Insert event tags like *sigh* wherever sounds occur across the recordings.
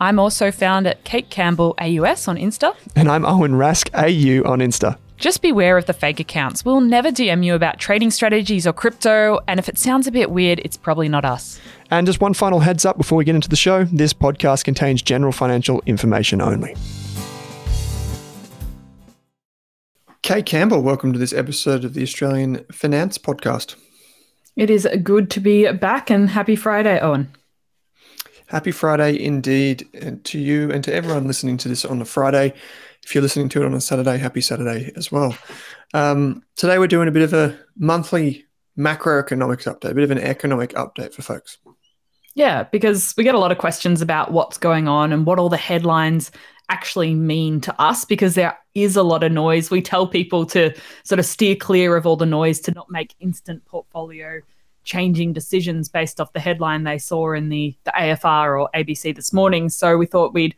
I'm also found at Kate Campbell AUS on Insta. And I'm Owen Rask AU on Insta. Just beware of the fake accounts. We'll never DM you about trading strategies or crypto, and if it sounds a bit weird, it's probably not us. And just one final heads up before we get into the show this podcast contains general financial information only. Kate Campbell, welcome to this episode of the Australian Finance Podcast. It is good to be back and happy Friday, Owen. Happy Friday indeed to you and to everyone listening to this on a Friday if you're listening to it on a Saturday, happy Saturday as well. Um, today we're doing a bit of a monthly macroeconomics update, a bit of an economic update for folks. Yeah, because we get a lot of questions about what's going on and what all the headlines actually mean to us because there is a lot of noise. We tell people to sort of steer clear of all the noise, to not make instant portfolio changing decisions based off the headline they saw in the, the AFR or ABC this morning. So we thought we'd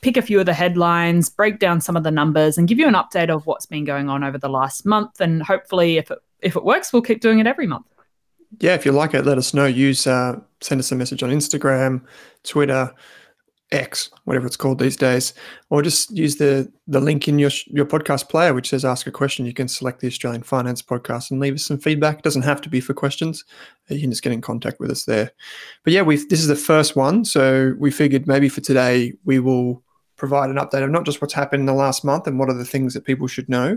pick a few of the headlines, break down some of the numbers, and give you an update of what's been going on over the last month. And hopefully, if it if it works, we'll keep doing it every month. Yeah, if you like it, let us know. Use uh, send us a message on Instagram, Twitter, X, whatever it's called these days, or just use the the link in your your podcast player which says "Ask a question." You can select the Australian Finance Podcast and leave us some feedback. It doesn't have to be for questions. You can just get in contact with us there. But yeah, we this is the first one, so we figured maybe for today we will provide an update of not just what's happened in the last month and what are the things that people should know,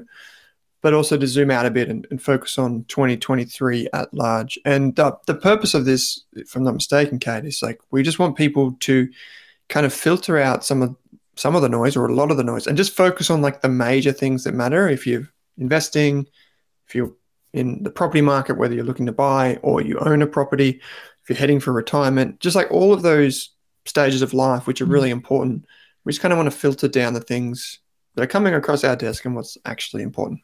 but also to zoom out a bit and, and focus on 2023 at large. And uh, the purpose of this, if I'm not mistaken, Kate, is like we just want people to kind of filter out some of some of the noise or a lot of the noise and just focus on like the major things that matter. If you're investing, if you're in the property market, whether you're looking to buy or you own a property, if you're heading for retirement, just like all of those stages of life, which are really mm-hmm. important we just kind of want to filter down the things that are coming across our desk and what's actually important.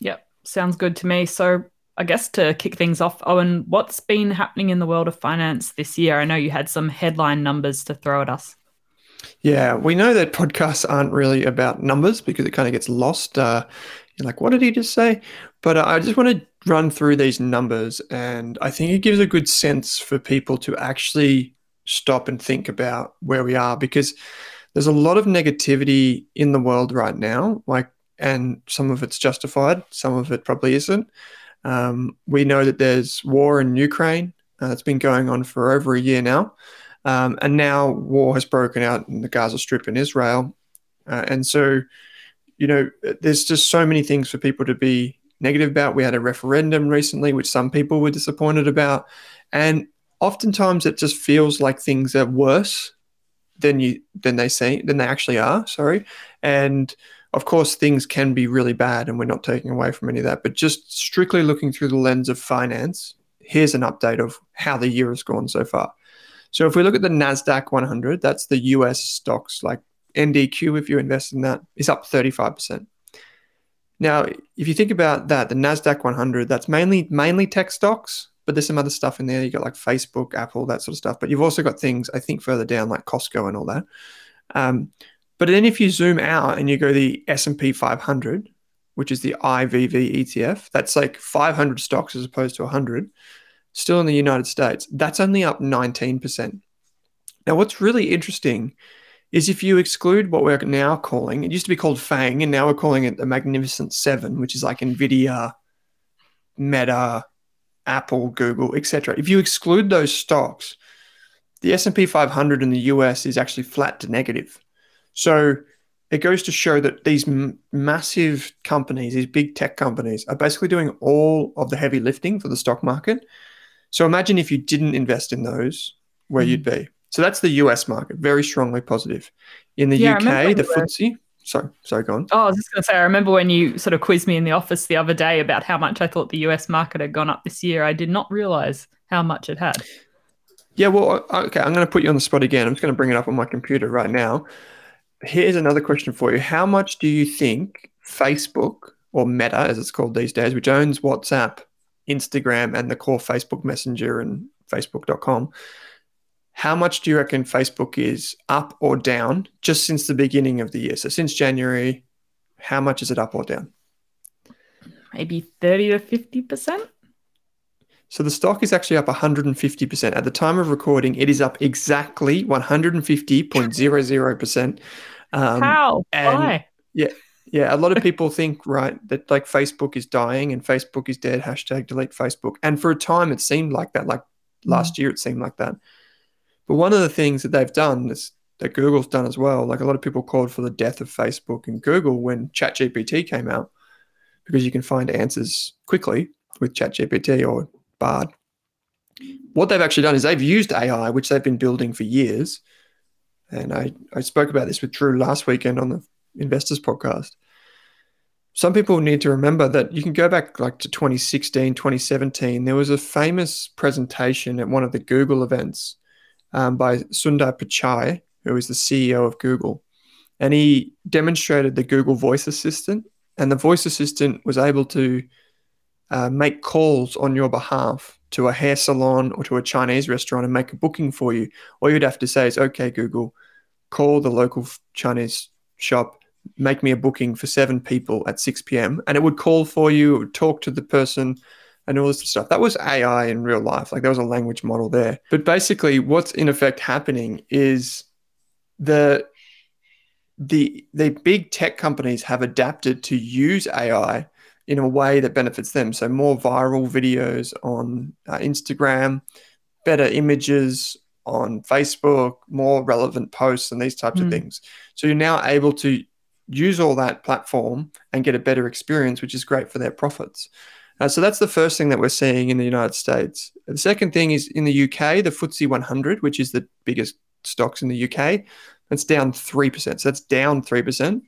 Yep, sounds good to me. So, I guess to kick things off, Owen, what's been happening in the world of finance this year? I know you had some headline numbers to throw at us. Yeah, we know that podcasts aren't really about numbers because it kind of gets lost. Uh, you're like, what did he just say? But uh, I just want to run through these numbers, and I think it gives a good sense for people to actually stop and think about where we are because there's a lot of negativity in the world right now, like, and some of it's justified, some of it probably isn't. Um, we know that there's war in Ukraine uh, that's been going on for over a year now, um, and now war has broken out in the Gaza Strip in Israel, uh, and so you know there's just so many things for people to be negative about. We had a referendum recently, which some people were disappointed about, and oftentimes it just feels like things are worse than you than they say than they actually are. Sorry, and Of course, things can be really bad, and we're not taking away from any of that. But just strictly looking through the lens of finance, here's an update of how the year has gone so far. So if we look at the Nasdaq 100, that's the US stocks like NDQ. If you invest in that, is up 35%. Now, if you think about that, the Nasdaq 100, that's mainly mainly tech stocks, but there's some other stuff in there. You got like Facebook, Apple, that sort of stuff. But you've also got things I think further down like Costco and all that. Um, but then if you zoom out and you go the S&P 500, which is the IVV ETF, that's like 500 stocks as opposed to 100, still in the United States. That's only up 19%. Now, what's really interesting is if you exclude what we're now calling, it used to be called FANG, and now we're calling it the Magnificent Seven, which is like NVIDIA, Meta, Apple, Google, etc. If you exclude those stocks, the S&P 500 in the US is actually flat to negative. So it goes to show that these m- massive companies, these big tech companies, are basically doing all of the heavy lifting for the stock market. So imagine if you didn't invest in those, where mm. you'd be. So that's the US market, very strongly positive. In the yeah, UK, the FTSE. Sorry, sorry, go on. Oh, I was just going to say, I remember when you sort of quizzed me in the office the other day about how much I thought the US market had gone up this year. I did not realize how much it had. Yeah, well, okay, I'm going to put you on the spot again. I'm just going to bring it up on my computer right now here's another question for you. How much do you think Facebook or Meta, as it's called these days, which owns WhatsApp, Instagram, and the core Facebook Messenger and Facebook.com, how much do you reckon Facebook is up or down just since the beginning of the year? So since January, how much is it up or down? Maybe 30 to 50%. So the stock is actually up 150%. At the time of recording, it is up exactly 150.00%. Um, How? Why? Yeah. Yeah, a lot of people think, right, that like Facebook is dying and Facebook is dead, hashtag delete Facebook. And for a time, it seemed like that. Like last mm. year, it seemed like that. But one of the things that they've done is that Google's done as well. Like a lot of people called for the death of Facebook and Google when ChatGPT came out because you can find answers quickly with ChatGPT or Bard. What they've actually done is they've used AI, which they've been building for years. And I, I spoke about this with Drew last weekend on the Investors podcast. Some people need to remember that you can go back like to 2016, 2017. There was a famous presentation at one of the Google events um, by Sundar Pichai, who is the CEO of Google. And he demonstrated the Google Voice Assistant. And the voice assistant was able to uh, make calls on your behalf to a hair salon or to a Chinese restaurant and make a booking for you. All you'd have to say is, okay, Google, call the local Chinese shop, make me a booking for seven people at 6 p.m. And it would call for you, it would talk to the person and all this stuff. That was AI in real life. Like there was a language model there. But basically, what's in effect happening is the the the big tech companies have adapted to use AI in a way that benefits them. So more viral videos on uh, Instagram, better images on Facebook, more relevant posts, and these types mm. of things. So you're now able to use all that platform and get a better experience, which is great for their profits. Uh, so that's the first thing that we're seeing in the United States. The second thing is in the UK, the FTSE 100, which is the biggest stocks in the UK, that's down 3%. So that's down 3%.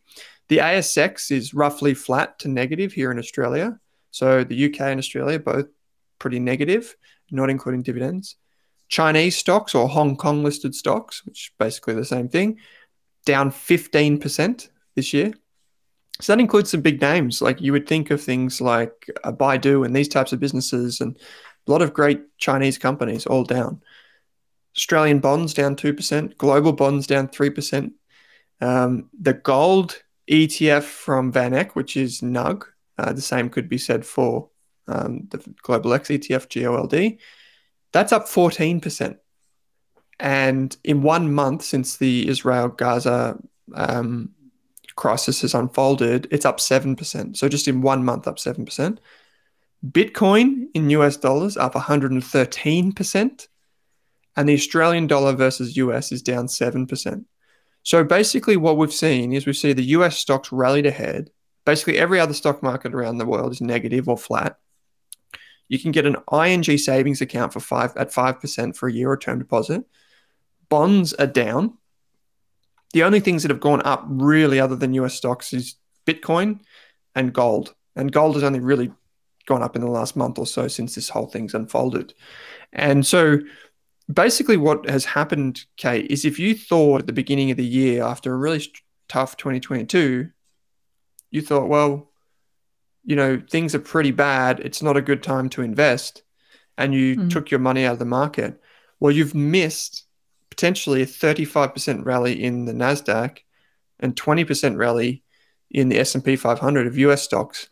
The ASX is roughly flat to negative here in Australia. So the UK and Australia both pretty negative, not including dividends. Chinese stocks or Hong Kong listed stocks, which basically the same thing, down 15% this year. So that includes some big names. Like you would think of things like uh, Baidu and these types of businesses, and a lot of great Chinese companies all down. Australian bonds down 2%, global bonds down 3%. Um, the gold ETF from VanEck, which is NUGG. Uh, the same could be said for um, the Global X ETF, GOLD. That's up 14%. And in one month since the Israel Gaza um, crisis has unfolded, it's up 7%. So just in one month, up 7%. Bitcoin in US dollars up 113%. And the Australian dollar versus US is down 7%. So basically, what we've seen is we see the US stocks rallied ahead. Basically, every other stock market around the world is negative or flat. You can get an ING savings account for five at five percent for a year or term deposit. Bonds are down. The only things that have gone up really, other than US stocks, is Bitcoin and gold. And gold has only really gone up in the last month or so since this whole thing's unfolded. And so basically what has happened, Kate, is if you thought at the beginning of the year after a really tough 2022, you thought, well, you know, things are pretty bad. It's not a good time to invest. And you mm. took your money out of the market. Well, you've missed potentially a 35% rally in the Nasdaq and 20% rally in the S&P 500 of US stocks.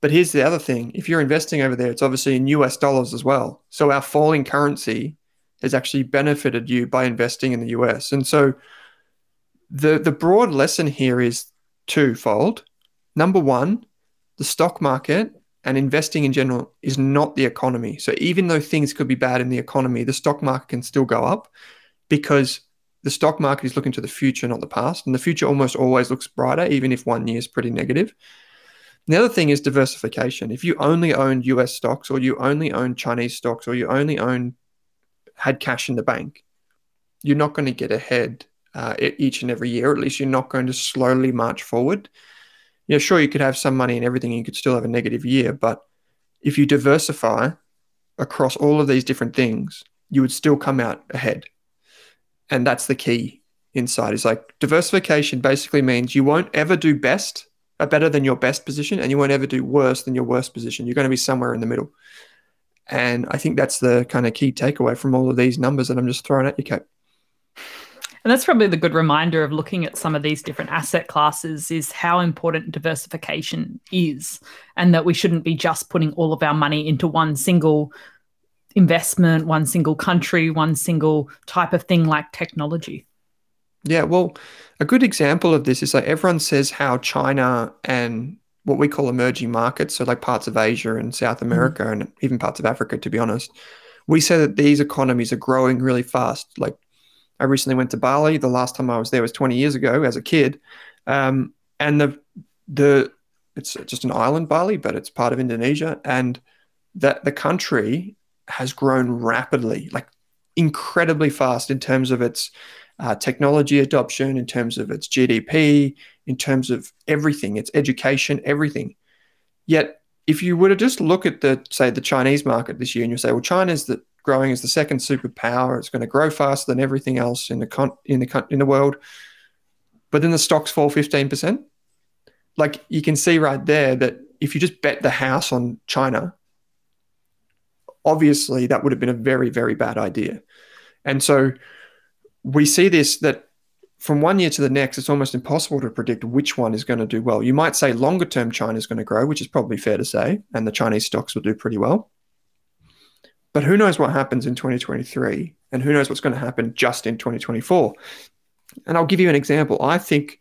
But here's the other thing. If you're investing over there, it's obviously in US dollars as well. So our falling currency has actually benefited you by investing in the US. And so the the broad lesson here is twofold. Number one, the stock market and investing in general is not the economy. So even though things could be bad in the economy, the stock market can still go up because the stock market is looking to the future, not the past. And the future almost always looks brighter, even if one year is pretty negative. the other thing is diversification. If you only own US stocks or you only own Chinese stocks or you only own had cash in the bank, you're not going to get ahead uh, each and every year. At least you're not going to slowly march forward. Yeah, sure, you could have some money and everything, and you could still have a negative year. But if you diversify across all of these different things, you would still come out ahead. And that's the key insight is like diversification basically means you won't ever do best uh, better than your best position, and you won't ever do worse than your worst position. You're going to be somewhere in the middle. And I think that's the kind of key takeaway from all of these numbers that I'm just throwing at you, Kate. And that's probably the good reminder of looking at some of these different asset classes is how important diversification is, and that we shouldn't be just putting all of our money into one single investment, one single country, one single type of thing like technology. Yeah, well, a good example of this is like everyone says how China and what we call emerging markets, so like parts of Asia and South mm-hmm. America mm-hmm. and even parts of Africa, to be honest, we say that these economies are growing really fast. Like I recently went to Bali. The last time I was there was 20 years ago as a kid, um, and the the it's just an island, Bali, but it's part of Indonesia, and that the country has grown rapidly, like incredibly fast in terms of its uh, technology adoption, in terms of its GDP, in terms of everything, its education, everything. Yet, if you were to just look at the say the Chinese market this year, and you say, well, China's the growing as the second superpower, it's going to grow faster than everything else in the con- in the in the world, but then the stocks fall fifteen percent. Like you can see right there that if you just bet the house on China, obviously that would have been a very very bad idea, and so we see this that from one year to the next, it's almost impossible to predict which one is going to do well. You might say longer term China is going to grow, which is probably fair to say, and the Chinese stocks will do pretty well. But who knows what happens in 2023, and who knows what's going to happen just in 2024. And I'll give you an example. I think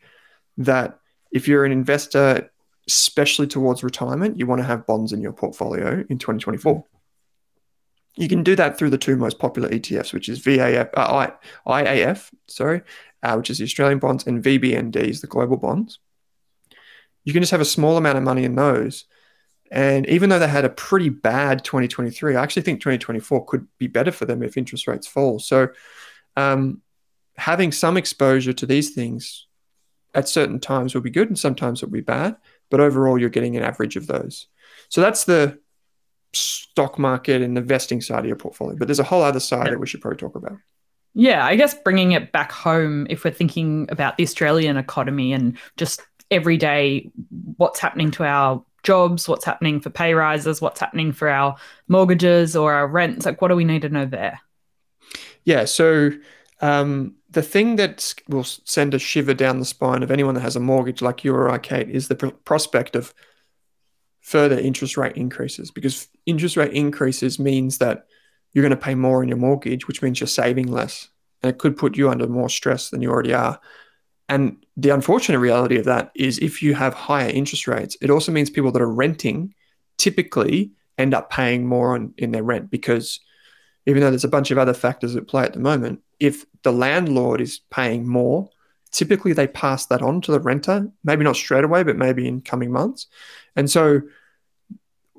that if you're an investor, especially towards retirement, you want to have bonds in your portfolio in 2024. You can do that through the two most popular ETFs, which is VAF, uh, IAF, sorry, uh, which is the Australian bonds, and VBNDs, the global bonds. You can just have a small amount of money in those. And even though they had a pretty bad 2023, I actually think 2024 could be better for them if interest rates fall. So, um, having some exposure to these things at certain times will be good and sometimes it'll be bad. But overall, you're getting an average of those. So, that's the stock market and the vesting side of your portfolio. But there's a whole other side that we should probably talk about. Yeah, I guess bringing it back home, if we're thinking about the Australian economy and just every day what's happening to our jobs, what's happening for pay rises, what's happening for our mortgages or our rents, like what do we need to know there? Yeah, so um, the thing that will send a shiver down the spine of anyone that has a mortgage like you or I, Kate, is the pr- prospect of further interest rate increases because interest rate increases means that you're going to pay more in your mortgage, which means you're saving less. And it could put you under more stress than you already are. And the unfortunate reality of that is if you have higher interest rates, it also means people that are renting typically end up paying more on, in their rent because even though there's a bunch of other factors at play at the moment, if the landlord is paying more, typically they pass that on to the renter, maybe not straight away, but maybe in coming months. And so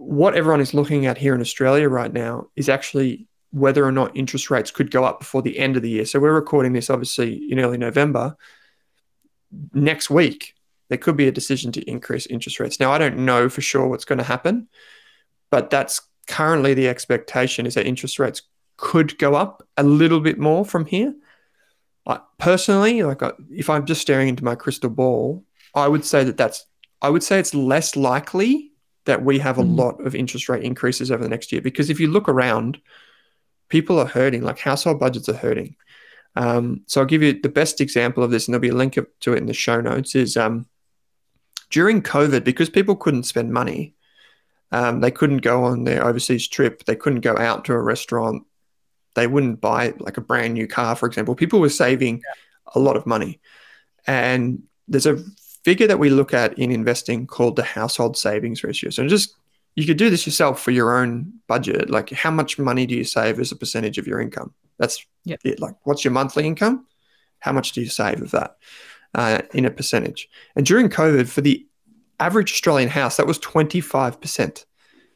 what everyone is looking at here in Australia right now is actually whether or not interest rates could go up before the end of the year. So we're recording this obviously in early November. Next week, there could be a decision to increase interest rates. Now, I don't know for sure what's going to happen, but that's currently the expectation is that interest rates could go up a little bit more from here. I, personally, like I, if I'm just staring into my crystal ball, I would say that that's I would say it's less likely that we have a mm. lot of interest rate increases over the next year because if you look around, people are hurting. Like household budgets are hurting. Um, so I'll give you the best example of this, and there'll be a link to it in the show notes. Is um, during COVID because people couldn't spend money. Um, they couldn't go on their overseas trip. They couldn't go out to a restaurant they wouldn't buy like a brand new car, for example. People were saving a lot of money. And there's a figure that we look at in investing called the household savings ratio. So just you could do this yourself for your own budget. Like how much money do you save as a percentage of your income? That's yep. it. Like what's your monthly income? How much do you save of that uh, in a percentage? And during COVID, for the average Australian house, that was 25%.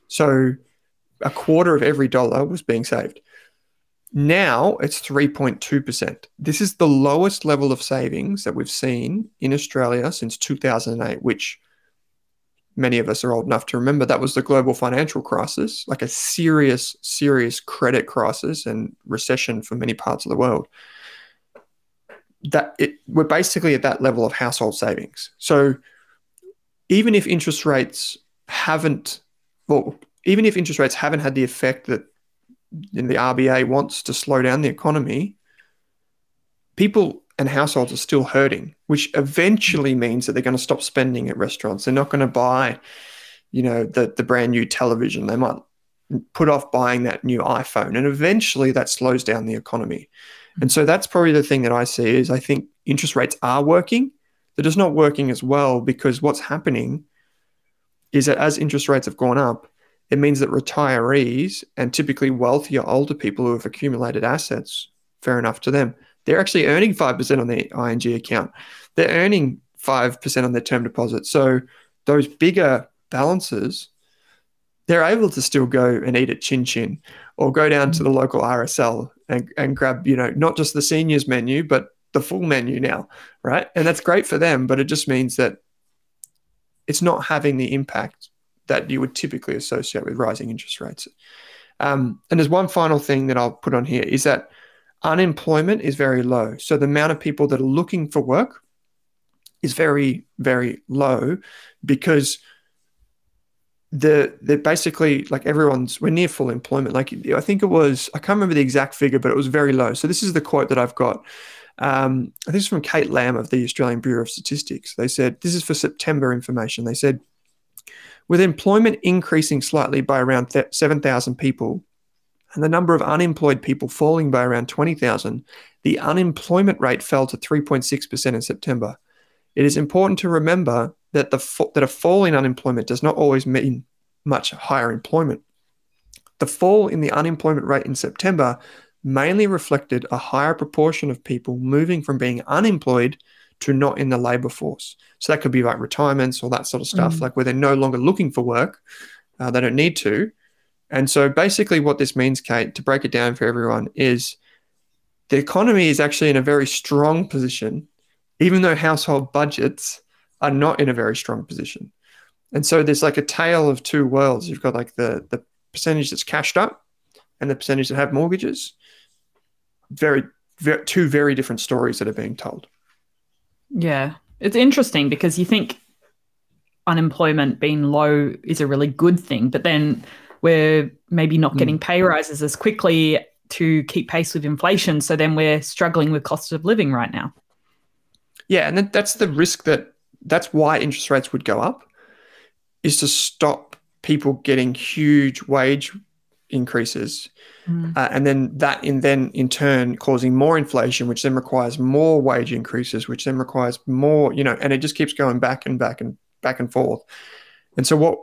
So a quarter of every dollar was being saved. Now it's 3.2%. This is the lowest level of savings that we've seen in Australia since 2008, which many of us are old enough to remember. That was the global financial crisis, like a serious, serious credit crisis and recession for many parts of the world. That it, we're basically at that level of household savings. So even if interest rates haven't, well, even if interest rates haven't had the effect that and the RBA wants to slow down the economy, people and households are still hurting, which eventually means that they're going to stop spending at restaurants. They're not going to buy, you know, the the brand new television. They might put off buying that new iPhone, and eventually that slows down the economy. And so that's probably the thing that I see is I think interest rates are working. They're just not working as well because what's happening is that as interest rates have gone up, it means that retirees and typically wealthier older people who have accumulated assets, fair enough to them, they're actually earning 5% on their ING account. They're earning 5% on their term deposit. So those bigger balances, they're able to still go and eat at Chin Chin or go down to the mm. local RSL and, and grab, you know, not just the seniors menu, but the full menu now, right? And that's great for them, but it just means that it's not having the impact that you would typically associate with rising interest rates. Um, and there's one final thing that I'll put on here is that unemployment is very low. So the amount of people that are looking for work is very, very low because the they're basically like everyone's we're near full employment. Like I think it was I can't remember the exact figure, but it was very low. So this is the quote that I've got. Um, I think it's from Kate Lamb of the Australian Bureau of Statistics. They said this is for September information. They said with employment increasing slightly by around 7,000 people and the number of unemployed people falling by around 20,000, the unemployment rate fell to 3.6% in September. It is important to remember that, the, that a fall in unemployment does not always mean much higher employment. The fall in the unemployment rate in September mainly reflected a higher proportion of people moving from being unemployed to not in the labor force. So that could be like retirements or that sort of stuff, mm. like where they're no longer looking for work, uh, they don't need to. And so basically, what this means, Kate, to break it down for everyone, is the economy is actually in a very strong position, even though household budgets are not in a very strong position. And so there's like a tale of two worlds. You've got like the the percentage that's cashed up and the percentage that have mortgages. Very, very two very different stories that are being told. Yeah. It's interesting because you think unemployment being low is a really good thing, but then we're maybe not getting mm. pay rises as quickly to keep pace with inflation. So then we're struggling with cost of living right now. Yeah, and that's the risk that that's why interest rates would go up is to stop people getting huge wage increases Mm. Uh, and then that in then in turn causing more inflation, which then requires more wage increases, which then requires more, you know, and it just keeps going back and back and back and forth. And so what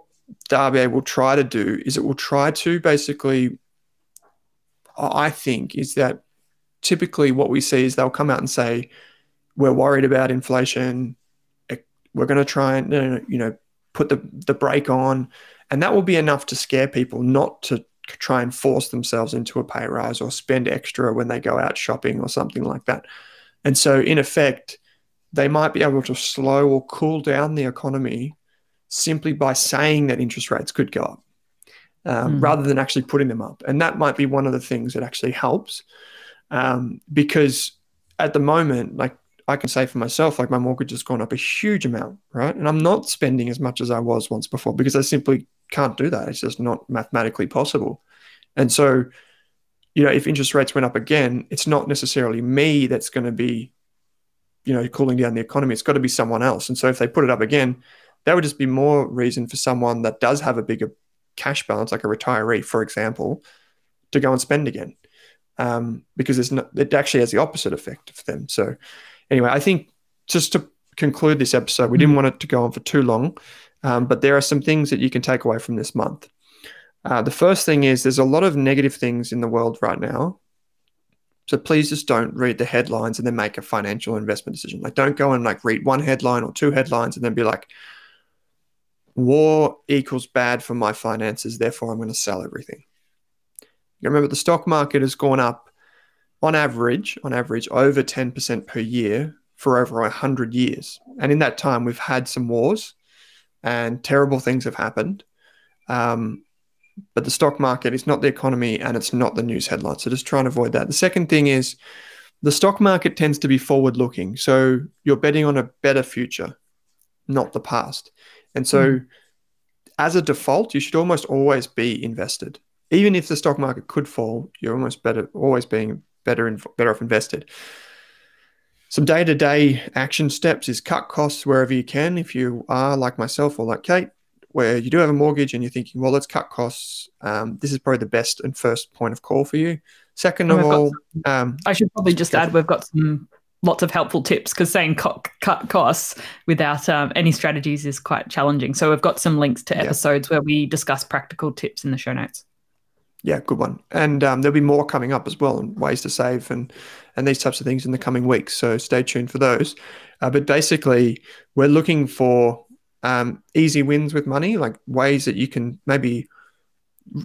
the RBA will try to do is it will try to basically, I think, is that typically what we see is they'll come out and say, we're worried about inflation. We're going to try and, you know, put the, the brake on. And that will be enough to scare people, not to try and force themselves into a pay rise or spend extra when they go out shopping or something like that. And so, in effect, they might be able to slow or cool down the economy simply by saying that interest rates could go up um, mm. rather than actually putting them up. And that might be one of the things that actually helps um, because at the moment, like I can say for myself, like my mortgage has gone up a huge amount, right? And I'm not spending as much as I was once before because I simply can't do that. It's just not mathematically possible. And so, you know, if interest rates went up again, it's not necessarily me that's going to be, you know, cooling down the economy. It's got to be someone else. And so if they put it up again, that would just be more reason for someone that does have a bigger cash balance, like a retiree, for example, to go and spend again. Um, because it's not, it actually has the opposite effect for them. So, anyway, I think just to conclude this episode, we didn't want it to go on for too long, um, but there are some things that you can take away from this month. Uh, the first thing is there's a lot of negative things in the world right now. So please just don't read the headlines and then make a financial investment decision. Like don't go and like read one headline or two headlines and then be like, war equals bad for my finances, therefore I'm going to sell everything. You remember the stock market has gone up on average, on average, over 10% per year for over 100 years. And in that time, we've had some wars and terrible things have happened. Um, but the stock market is not the economy and it's not the news headlines. So just try and avoid that. The second thing is the stock market tends to be forward looking. So you're betting on a better future, not the past. And so, mm. as a default, you should almost always be invested. Even if the stock market could fall, you're almost better, always being better and better off invested. Some day to day action steps is cut costs wherever you can. If you are like myself or like Kate, where you do have a mortgage and you're thinking, well, let's cut costs, um, this is probably the best and first point of call for you. Second of all, some, um, I should probably just add we've got some lots of helpful tips because saying cut, cut costs without um, any strategies is quite challenging. So we've got some links to episodes yeah. where we discuss practical tips in the show notes. Yeah, good one. And um, there'll be more coming up as well, and ways to save and and these types of things in the coming weeks. So stay tuned for those. Uh, but basically, we're looking for um, easy wins with money, like ways that you can maybe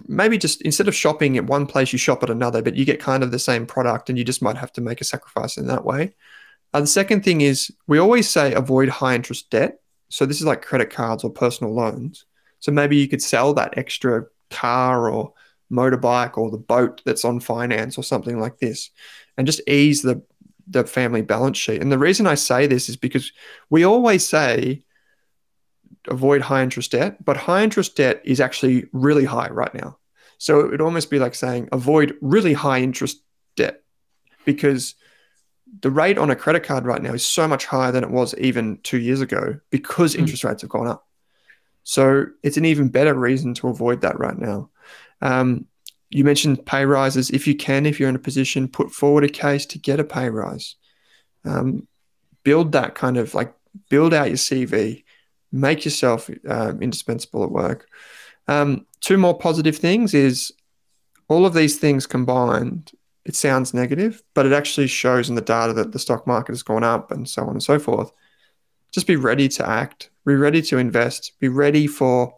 maybe just instead of shopping at one place, you shop at another, but you get kind of the same product and you just might have to make a sacrifice in that way. Uh, the second thing is we always say avoid high interest debt. So this is like credit cards or personal loans. So maybe you could sell that extra car or motorbike or the boat that's on finance or something like this and just ease the the family balance sheet. And the reason I say this is because we always say avoid high interest debt, but high interest debt is actually really high right now. So it would almost be like saying avoid really high interest debt because the rate on a credit card right now is so much higher than it was even two years ago because mm. interest rates have gone up. So it's an even better reason to avoid that right now. Um, you mentioned pay rises. If you can, if you're in a position, put forward a case to get a pay rise. Um, build that kind of like build out your CV make yourself um, indispensable at work. Um, two more positive things is all of these things combined. It sounds negative, but it actually shows in the data that the stock market has gone up and so on and so forth. Just be ready to act, be ready to invest, be ready for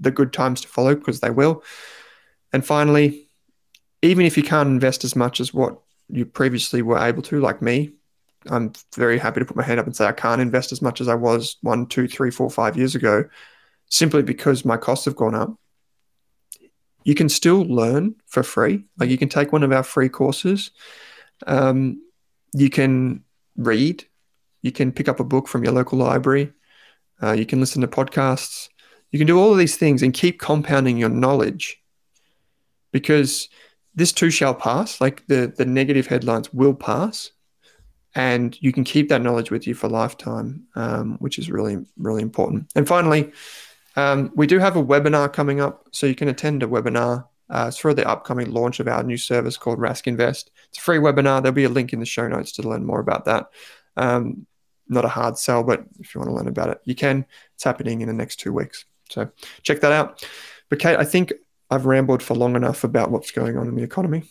the good times to follow because they will. And finally, even if you can't invest as much as what you previously were able to, like me, I'm very happy to put my hand up and say I can't invest as much as I was one, two, three, four, five years ago, simply because my costs have gone up. You can still learn for free. Like you can take one of our free courses. Um, you can read. You can pick up a book from your local library. Uh, you can listen to podcasts. You can do all of these things and keep compounding your knowledge because this too shall pass. Like the, the negative headlines will pass and you can keep that knowledge with you for lifetime, um, which is really, really important. And finally, um, we do have a webinar coming up, so you can attend a webinar. Uh, it's for the upcoming launch of our new service called Rask Invest. It's a free webinar. There'll be a link in the show notes to learn more about that. Um, not a hard sell, but if you want to learn about it, you can. It's happening in the next two weeks. So check that out. But Kate, I think I've rambled for long enough about what's going on in the economy.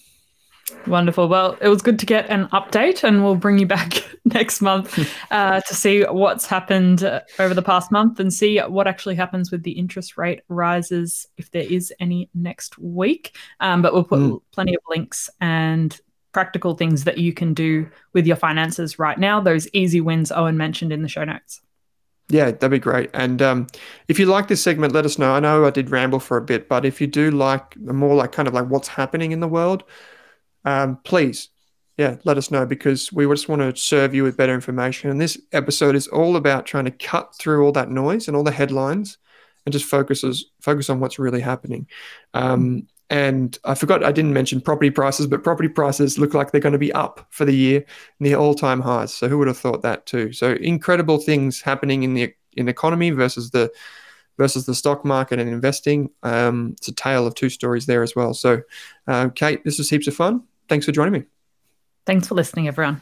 Wonderful. Well, it was good to get an update, and we'll bring you back *laughs* next month uh, to see what's happened uh, over the past month and see what actually happens with the interest rate rises, if there is any next week. Um, but we'll put mm. plenty of links and practical things that you can do with your finances right now. Those easy wins Owen mentioned in the show notes. Yeah, that'd be great. And um, if you like this segment, let us know. I know I did ramble for a bit, but if you do like more like kind of like what's happening in the world, um, please, yeah, let us know because we just want to serve you with better information. And this episode is all about trying to cut through all that noise and all the headlines and just focuses focus on what's really happening. Um, and I forgot I didn't mention property prices, but property prices look like they're going to be up for the year near all-time highs. So who would have thought that too? So incredible things happening in the in the economy versus the versus the stock market and investing. Um, it's a tale of two stories there as well. So, uh, Kate, this was heaps of fun. Thanks for joining me. Thanks for listening, everyone.